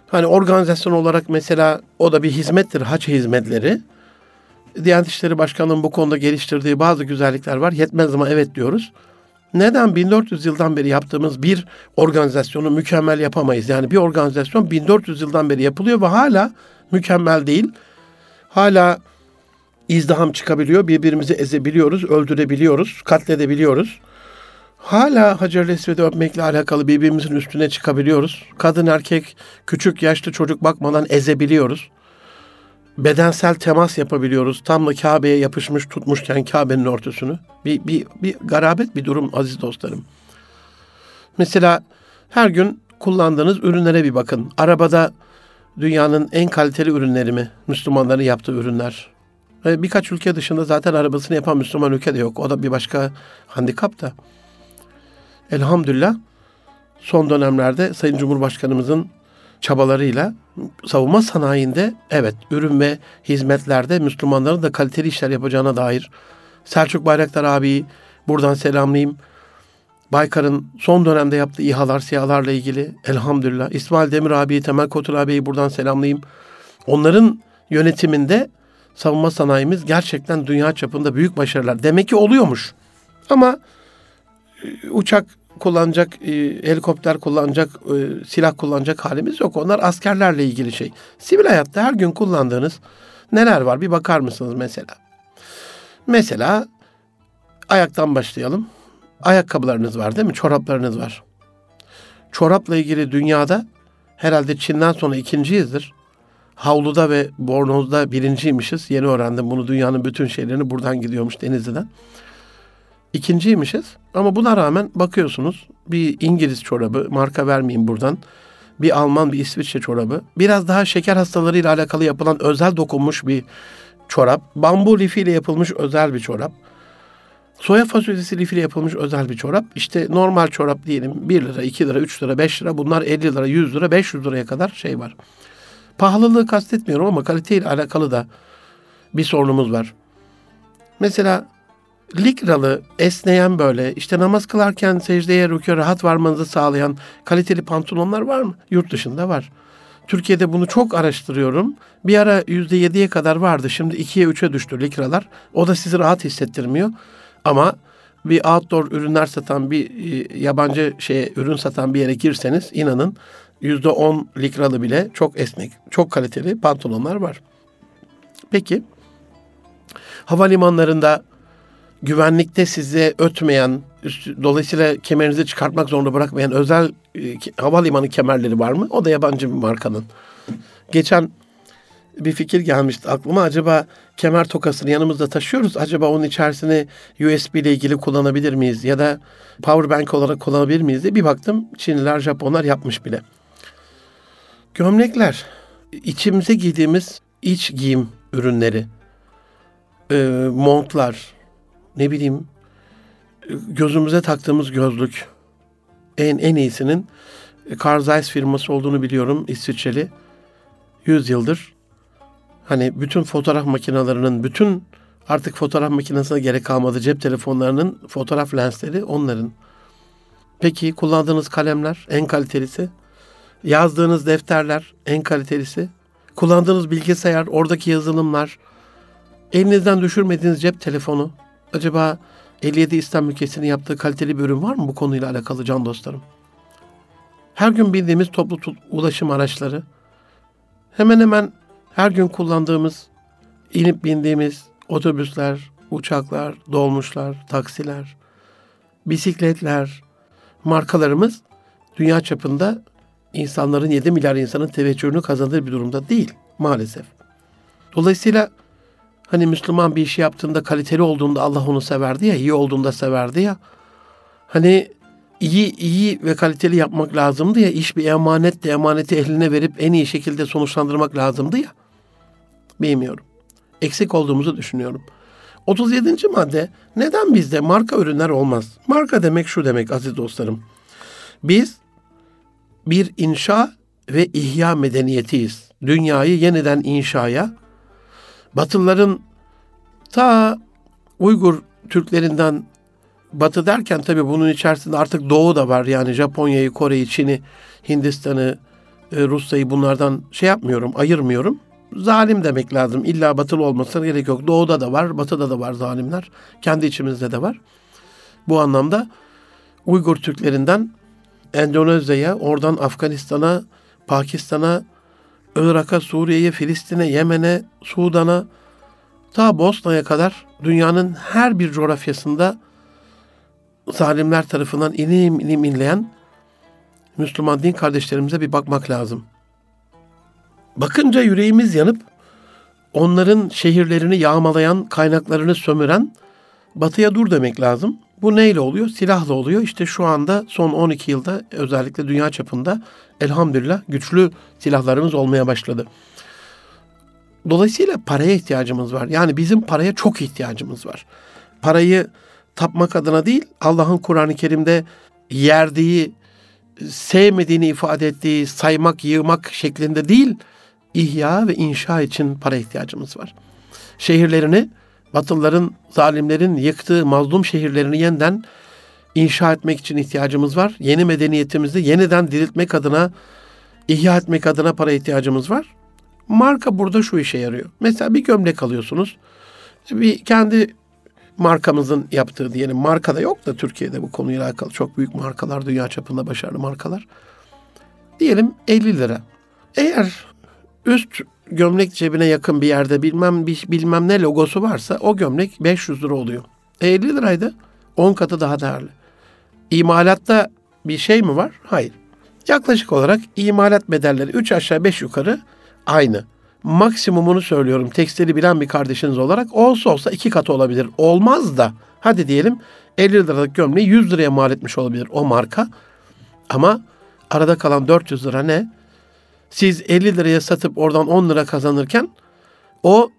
hani organizasyon olarak mesela o da bir hizmettir. Haç hizmetleri. Diyanet İşleri Başkanı'nın bu konuda geliştirdiği bazı güzellikler var. Yetmez ama evet diyoruz. Neden 1400 yıldan beri yaptığımız bir organizasyonu mükemmel yapamayız? Yani bir organizasyon 1400 yıldan beri yapılıyor ve hala mükemmel değil. Hala izdiham çıkabiliyor. Birbirimizi ezebiliyoruz, öldürebiliyoruz, katledebiliyoruz. Hala Hacer Esved'i öpmekle alakalı birbirimizin üstüne çıkabiliyoruz. Kadın erkek, küçük yaşlı çocuk bakmadan ezebiliyoruz. Bedensel temas yapabiliyoruz. Tam da Kabe'ye yapışmış tutmuşken Kabe'nin örtüsünü. Bir, bir, bir garabet bir durum aziz dostlarım. Mesela her gün kullandığınız ürünlere bir bakın. Arabada dünyanın en kaliteli ürünleri mi? Müslümanların yaptığı ürünler. Birkaç ülke dışında zaten arabasını yapan Müslüman ülke de yok. O da bir başka handikap da. Elhamdülillah son dönemlerde Sayın Cumhurbaşkanımızın çabalarıyla savunma sanayinde evet ürün ve hizmetlerde Müslümanların da kaliteli işler yapacağına dair Selçuk Bayraktar abi buradan selamlayayım. Baykar'ın son dönemde yaptığı İHA'lar, SİHA'larla ilgili elhamdülillah. İsmail Demir abi, Temel Kotur abiyi buradan selamlayayım. Onların yönetiminde savunma sanayimiz gerçekten dünya çapında büyük başarılar. Demek ki oluyormuş. Ama e, uçak kullanacak, e, helikopter kullanacak, e, silah kullanacak halimiz yok. Onlar askerlerle ilgili şey. Sivil hayatta her gün kullandığınız neler var? Bir bakar mısınız mesela? Mesela ayaktan başlayalım. Ayakkabılarınız var değil mi? Çoraplarınız var. Çorapla ilgili dünyada herhalde Çin'den sonra ikinciyizdir. Havluda ve bornozda birinciymişiz. Yeni öğrendim bunu dünyanın bütün şeylerini buradan gidiyormuş Denizli'den. İkinciymişiz ama buna rağmen bakıyorsunuz bir İngiliz çorabı marka vermeyeyim buradan. Bir Alman bir İsviçre çorabı. Biraz daha şeker hastalarıyla alakalı yapılan özel dokunmuş bir çorap. Bambu lifiyle yapılmış özel bir çorap. Soya fasulyesi lifiyle yapılmış özel bir çorap. İşte normal çorap diyelim 1 lira, 2 lira, 3 lira, 5 lira. Bunlar 50 lira, 100 lira, 500 liraya kadar şey var. Pahalılığı kastetmiyorum ama kaliteyle alakalı da bir sorunumuz var. Mesela likralı, esneyen böyle işte namaz kılarken secdeye rükû rahat varmanızı sağlayan kaliteli pantolonlar var mı? Yurt dışında var. Türkiye'de bunu çok araştırıyorum. Bir ara yüzde yediye kadar vardı. Şimdi ikiye üçe düştü likralar. O da sizi rahat hissettirmiyor. Ama bir outdoor ürünler satan bir e, yabancı şeye ürün satan bir yere girseniz inanın yüzde on likralı bile çok esnek, çok kaliteli pantolonlar var. Peki havalimanlarında güvenlikte size ötmeyen, üstü, dolayısıyla kemerinizi çıkartmak zorunda bırakmayan özel e, havalimanı kemerleri var mı? O da yabancı bir markanın. Geçen bir fikir gelmişti aklıma. Acaba kemer tokasını yanımızda taşıyoruz. Acaba onun içerisini USB ile ilgili kullanabilir miyiz? Ya da power bank olarak kullanabilir miyiz diye bir baktım. Çinliler, Japonlar yapmış bile. Gömlekler, içimize giydiğimiz iç giyim ürünleri, e, montlar, ne bileyim gözümüze taktığımız gözlük en en iyisinin Carl Zeiss firması olduğunu biliyorum İsviçreli. 100 yıldır hani bütün fotoğraf makinelerinin bütün artık fotoğraf makinesine gerek kalmadı. Cep telefonlarının fotoğraf lensleri onların. Peki kullandığınız kalemler en kalitelisi. Yazdığınız defterler en kalitelisi. Kullandığınız bilgisayar, oradaki yazılımlar. Elinizden düşürmediğiniz cep telefonu. Acaba 57 İslam ülkesinin yaptığı kaliteli bir ürün var mı bu konuyla alakalı can dostlarım? Her gün bildiğimiz toplu ulaşım araçları, hemen hemen her gün kullandığımız, inip bindiğimiz otobüsler, uçaklar, dolmuşlar, taksiler, bisikletler, markalarımız dünya çapında insanların 7 milyar insanın teveccühünü kazandığı bir durumda değil maalesef. Dolayısıyla Hani Müslüman bir işi yaptığında kaliteli olduğunda Allah onu severdi ya, iyi olduğunda severdi ya. Hani iyi iyi ve kaliteli yapmak lazımdı ya, iş bir emanet de emaneti eline verip en iyi şekilde sonuçlandırmak lazımdı ya. Bilmiyorum. Eksik olduğumuzu düşünüyorum. 37. madde neden bizde marka ürünler olmaz? Marka demek şu demek aziz dostlarım. Biz bir inşa ve ihya medeniyetiyiz. Dünyayı yeniden inşaya, Batılıların ta Uygur Türklerinden Batı derken tabii bunun içerisinde artık Doğu da var. Yani Japonya'yı, Kore'yi, Çin'i, Hindistan'ı, e, Rusya'yı bunlardan şey yapmıyorum, ayırmıyorum. Zalim demek lazım. İlla batılı olmasına gerek yok. Doğuda da var, batıda da var zalimler. Kendi içimizde de var. Bu anlamda Uygur Türklerinden Endonezya'ya, oradan Afganistan'a, Pakistan'a, Irak'a, Suriye'ye, Filistin'e, Yemen'e, Sudan'a, ta Bosna'ya kadar dünyanın her bir coğrafyasında zalimler tarafından ilim ilim inleyen Müslüman din kardeşlerimize bir bakmak lazım. Bakınca yüreğimiz yanıp onların şehirlerini yağmalayan, kaynaklarını sömüren batıya dur demek lazım. Bu neyle oluyor? Silahla oluyor. İşte şu anda son 12 yılda özellikle dünya çapında elhamdülillah güçlü silahlarımız olmaya başladı. Dolayısıyla paraya ihtiyacımız var. Yani bizim paraya çok ihtiyacımız var. Parayı tapmak adına değil, Allah'ın Kur'an-ı Kerim'de yerdiği, sevmediğini ifade ettiği, saymak, yığmak şeklinde değil, ihya ve inşa için para ihtiyacımız var. Şehirlerini Batılıların, zalimlerin yıktığı mazlum şehirlerini yeniden inşa etmek için ihtiyacımız var. Yeni medeniyetimizi yeniden diriltmek adına, ihya etmek adına para ihtiyacımız var. Marka burada şu işe yarıyor. Mesela bir gömlek alıyorsunuz. Bir kendi markamızın yaptığı diyelim marka da yok da Türkiye'de bu konuyla alakalı çok büyük markalar, dünya çapında başarılı markalar. Diyelim 50 lira. Eğer üst gömlek cebine yakın bir yerde bilmem bilmem ne logosu varsa o gömlek 500 lira oluyor. E 50 liraydı. 10 katı daha değerli. İmalatta bir şey mi var? Hayır. Yaklaşık olarak imalat bedelleri 3 aşağı 5 yukarı aynı. Maksimumunu söylüyorum tekstili bilen bir kardeşiniz olarak olsa olsa iki katı olabilir. Olmaz da hadi diyelim 50 liralık gömleği 100 liraya mal etmiş olabilir o marka. Ama arada kalan 400 lira ne? Siz 50 liraya satıp oradan 10 lira kazanırken o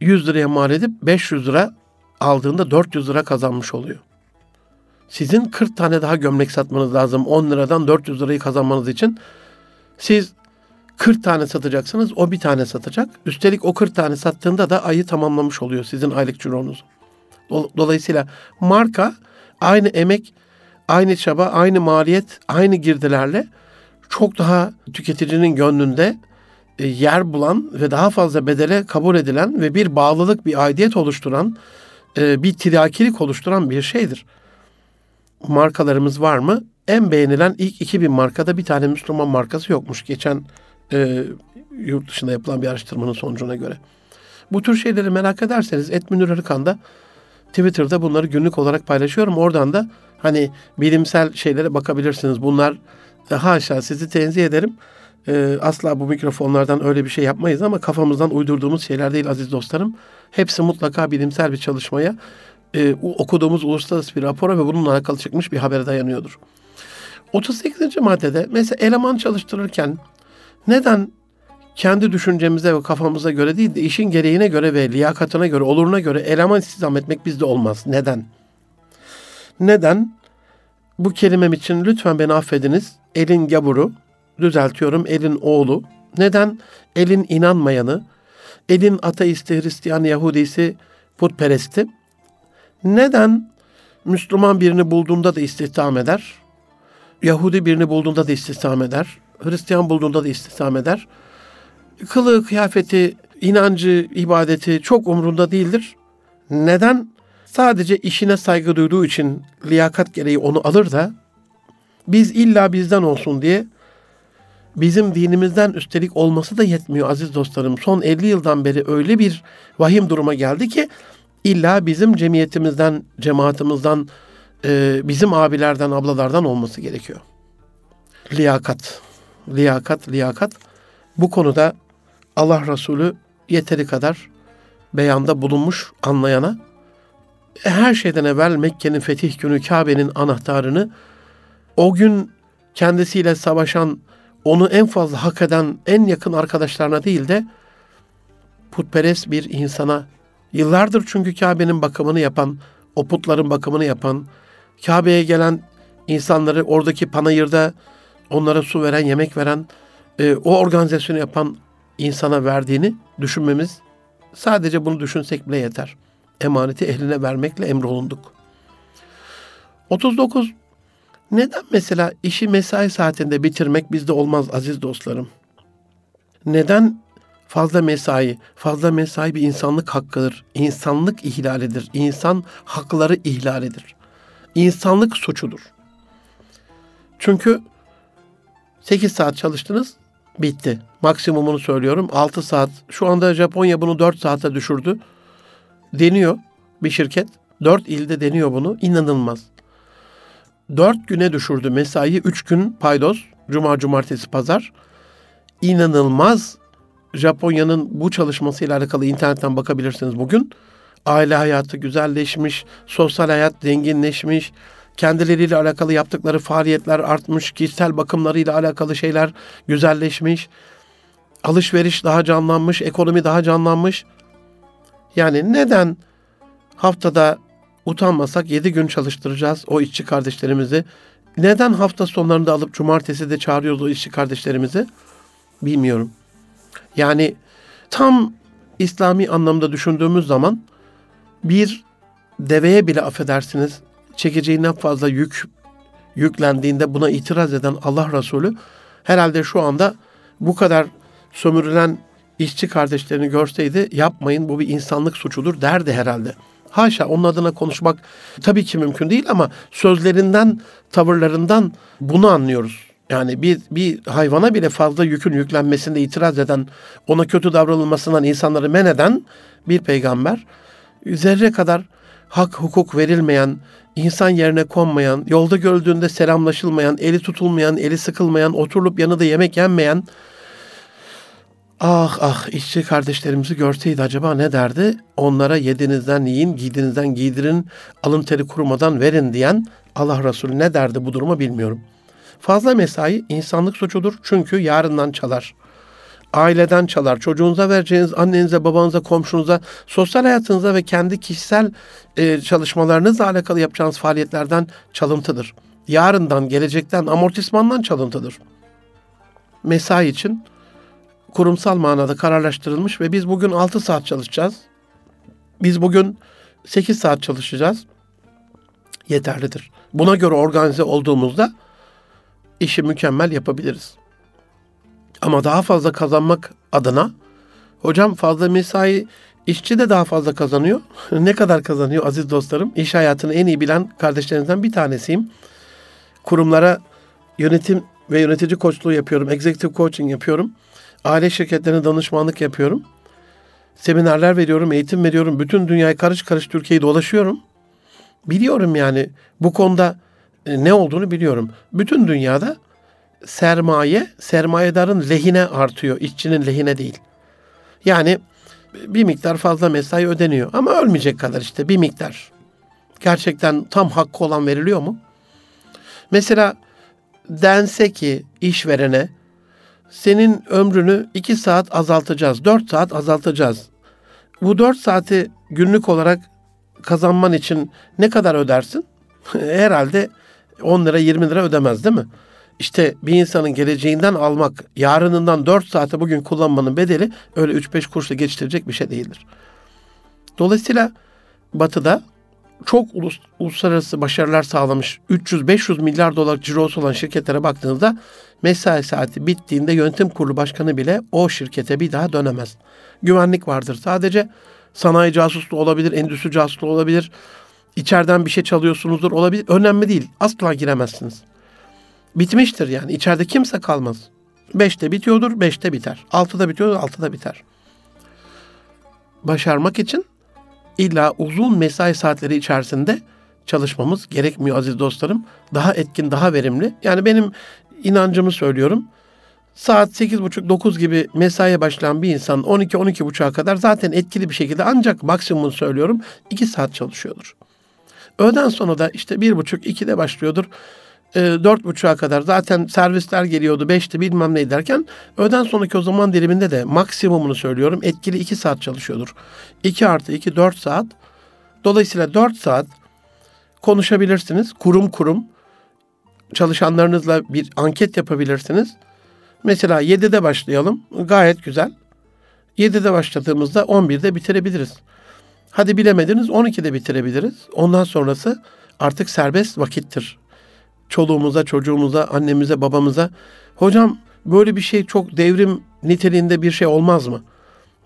100 liraya mal edip 500 lira aldığında 400 lira kazanmış oluyor. Sizin 40 tane daha gömlek satmanız lazım 10 liradan 400 lirayı kazanmanız için. Siz 40 tane satacaksınız, o bir tane satacak. Üstelik o 40 tane sattığında da ayı tamamlamış oluyor sizin aylık cironuz. Dolayısıyla marka aynı emek, aynı çaba, aynı maliyet, aynı girdilerle çok daha tüketicinin gönlünde e, yer bulan ve daha fazla bedele kabul edilen ve bir bağlılık, bir aidiyet oluşturan, e, bir tirakilik oluşturan bir şeydir. Markalarımız var mı? En beğenilen ilk 2000 markada bir tane Müslüman markası yokmuş. Geçen e, yurt dışında yapılan bir araştırmanın sonucuna göre. Bu tür şeyleri merak ederseniz Etmünür Arıkan'da Twitter'da bunları günlük olarak paylaşıyorum. Oradan da hani bilimsel şeylere bakabilirsiniz. Bunlar e, haşa sizi tenzih ederim. E, asla bu mikrofonlardan öyle bir şey yapmayız ama kafamızdan uydurduğumuz şeyler değil aziz dostlarım. Hepsi mutlaka bilimsel bir çalışmaya, e, okuduğumuz uluslararası bir rapora ve bununla alakalı çıkmış bir habere dayanıyordur. 38. maddede mesela eleman çalıştırırken neden kendi düşüncemize ve kafamıza göre değil de işin gereğine göre ve liyakatına göre, oluruna göre eleman istihdam etmek bizde olmaz. Neden? Neden? Bu kelimem için lütfen beni affediniz. Elin gaburu, düzeltiyorum elin oğlu. Neden? Elin inanmayanı, elin ateisti, Hristiyan, Yahudisi, putperesti. Neden Müslüman birini bulduğunda da istihdam eder? Yahudi birini bulduğunda da istihdam eder. Hristiyan bulduğunda da istihdam eder. Kılığı, kıyafeti, inancı, ibadeti çok umrunda değildir. Neden? Sadece işine saygı duyduğu için liyakat gereği onu alır da biz illa bizden olsun diye bizim dinimizden üstelik olması da yetmiyor aziz dostlarım. Son 50 yıldan beri öyle bir vahim duruma geldi ki illa bizim cemiyetimizden, cemaatimizden, e, bizim abilerden, ablalardan olması gerekiyor. Liyakat, liyakat, liyakat. Bu konuda Allah Resulü yeteri kadar beyanda bulunmuş anlayana her şeyden evvel Mekke'nin fetih günü Kabe'nin anahtarını o gün kendisiyle savaşan, onu en fazla hak eden en yakın arkadaşlarına değil de putperest bir insana yıllardır çünkü Kabe'nin bakımını yapan, o putların bakımını yapan, Kabe'ye gelen insanları oradaki panayırda onlara su veren, yemek veren, e, o organizasyonu yapan insana verdiğini düşünmemiz sadece bunu düşünsek bile yeter. Emaneti ehline vermekle emrolunduk. 39. Neden mesela işi mesai saatinde bitirmek bizde olmaz aziz dostlarım? Neden fazla mesai, fazla mesai bir insanlık hakkıdır. İnsanlık ihlalidir. İnsan hakları ihlalidir. İnsanlık suçudur. Çünkü 8 saat çalıştınız, bitti. Maksimumunu söylüyorum. 6 saat. Şu anda Japonya bunu 4 saate düşürdü. Deniyor bir şirket. 4 ilde deniyor bunu. İnanılmaz. 4 güne düşürdü mesai. 3 gün paydos. Cuma, cumartesi, pazar. İnanılmaz. Japonya'nın bu çalışmasıyla alakalı internetten bakabilirsiniz bugün. Aile hayatı güzelleşmiş, sosyal hayat zenginleşmiş, kendileriyle alakalı yaptıkları faaliyetler artmış, kişisel bakımlarıyla alakalı şeyler güzelleşmiş, alışveriş daha canlanmış, ekonomi daha canlanmış. Yani neden haftada utanmasak yedi gün çalıştıracağız o işçi kardeşlerimizi? Neden hafta sonlarında alıp cumartesi de çağırıyoruz o işçi kardeşlerimizi? Bilmiyorum. Yani tam İslami anlamda düşündüğümüz zaman bir deveye bile affedersiniz çekeceğinden fazla yük yüklendiğinde buna itiraz eden Allah Resulü herhalde şu anda bu kadar sömürülen işçi kardeşlerini görseydi yapmayın bu bir insanlık suçudur derdi herhalde. Haşa onun adına konuşmak tabii ki mümkün değil ama sözlerinden, tavırlarından bunu anlıyoruz. Yani bir, bir hayvana bile fazla yükün yüklenmesinde itiraz eden, ona kötü davranılmasından insanları men eden bir peygamber, zerre kadar hak hukuk verilmeyen, insan yerine konmayan, yolda gördüğünde selamlaşılmayan, eli tutulmayan, eli sıkılmayan, oturulup yanında yemek yenmeyen, ah ah işçi kardeşlerimizi görseydi acaba ne derdi? Onlara yedinizden yiyin, giydinizden giydirin, alın teri kurumadan verin diyen Allah Resulü ne derdi bu duruma bilmiyorum. Fazla mesai insanlık suçudur çünkü yarından çalar aileden çalar. Çocuğunuza vereceğiniz annenize, babanıza, komşunuza, sosyal hayatınıza ve kendi kişisel e, çalışmalarınızla alakalı yapacağınız faaliyetlerden çalıntıdır. Yarından, gelecekten, amortismandan çalıntıdır. Mesai için kurumsal manada kararlaştırılmış ve biz bugün 6 saat çalışacağız. Biz bugün 8 saat çalışacağız. Yeterlidir. Buna göre organize olduğumuzda işi mükemmel yapabiliriz. Ama daha fazla kazanmak adına hocam fazla mesai işçi de daha fazla kazanıyor. ne kadar kazanıyor aziz dostlarım? İş hayatını en iyi bilen kardeşlerinizden bir tanesiyim. Kurumlara yönetim ve yönetici koçluğu yapıyorum. Executive coaching yapıyorum. Aile şirketlerine danışmanlık yapıyorum. Seminerler veriyorum, eğitim veriyorum. Bütün dünyayı karış karış Türkiye'yi dolaşıyorum. Biliyorum yani bu konuda e, ne olduğunu biliyorum. Bütün dünyada sermaye sermayedarın lehine artıyor, işçinin lehine değil. Yani bir miktar fazla mesai ödeniyor ama ölmeyecek kadar işte bir miktar. Gerçekten tam hakkı olan veriliyor mu? Mesela dense ki işverene senin ömrünü iki saat azaltacağız, dört saat azaltacağız. Bu dört saati günlük olarak kazanman için ne kadar ödersin? Herhalde 10 lira 20 lira ödemez değil mi? İşte bir insanın geleceğinden almak, yarınından 4 saate bugün kullanmanın bedeli öyle 3-5 kuruşla geçiştirecek bir şey değildir. Dolayısıyla Batı'da çok ulus, uluslararası başarılar sağlamış 300-500 milyar dolar cirosu olan şirketlere baktığınızda mesai saati bittiğinde yönetim kurulu başkanı bile o şirkete bir daha dönemez. Güvenlik vardır sadece. Sanayi casusluğu olabilir, endüstri casusluğu olabilir. İçeriden bir şey çalıyorsunuzdur olabilir. Önemli değil. Asla giremezsiniz. Bitmiştir yani. İçeride kimse kalmaz. Beşte bitiyordur, beşte biter. Altıda bitiyordur, altıda biter. Başarmak için illa uzun mesai saatleri içerisinde çalışmamız gerekmiyor aziz dostlarım. Daha etkin, daha verimli. Yani benim inancımı söylüyorum. Saat 8.30-9 gibi mesaiye başlayan bir insan 12-12.30'a kadar zaten etkili bir şekilde ancak maksimum söylüyorum 2 saat çalışıyordur. Öğleden sonra da işte 1.30-2'de başlıyordur. E, 4.30'a kadar zaten servisler geliyordu 5'te bilmem ne derken öğleden sonraki o zaman diliminde de maksimumunu söylüyorum etkili 2 saat çalışıyordur. 2 artı 2 4 saat. Dolayısıyla 4 saat konuşabilirsiniz. Kurum kurum çalışanlarınızla bir anket yapabilirsiniz. Mesela 7'de başlayalım. Gayet güzel. 7'de başladığımızda 11'de bitirebiliriz. Hadi bilemediniz 12'de bitirebiliriz. Ondan sonrası artık serbest vakittir. Çoluğumuza, çocuğumuza, annemize, babamıza. Hocam böyle bir şey çok devrim niteliğinde bir şey olmaz mı?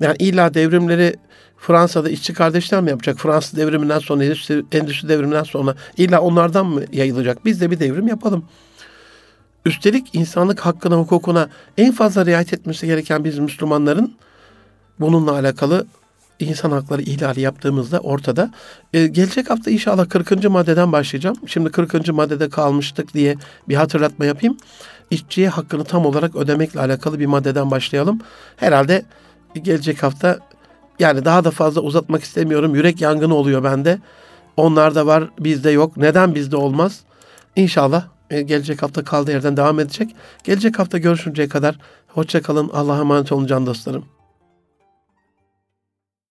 Yani illa devrimleri Fransa'da işçi kardeşler mi yapacak? Fransız devriminden sonra, endüstri, endüstri devriminden sonra illa onlardan mı yayılacak? Biz de bir devrim yapalım. Üstelik insanlık hakkına, hukukuna en fazla riayet etmesi gereken biz Müslümanların bununla alakalı insan hakları ihlali yaptığımızda ortada. Ee, gelecek hafta inşallah 40. maddeden başlayacağım. Şimdi 40. maddede kalmıştık diye bir hatırlatma yapayım. İşçiye hakkını tam olarak ödemekle alakalı bir maddeden başlayalım. Herhalde gelecek hafta yani daha da fazla uzatmak istemiyorum. Yürek yangını oluyor bende. Onlarda var, bizde yok. Neden bizde olmaz? İnşallah e, gelecek hafta kaldığı yerden devam edecek. Gelecek hafta görüşünceye kadar hoşça kalın. Allah'a emanet olun can dostlarım.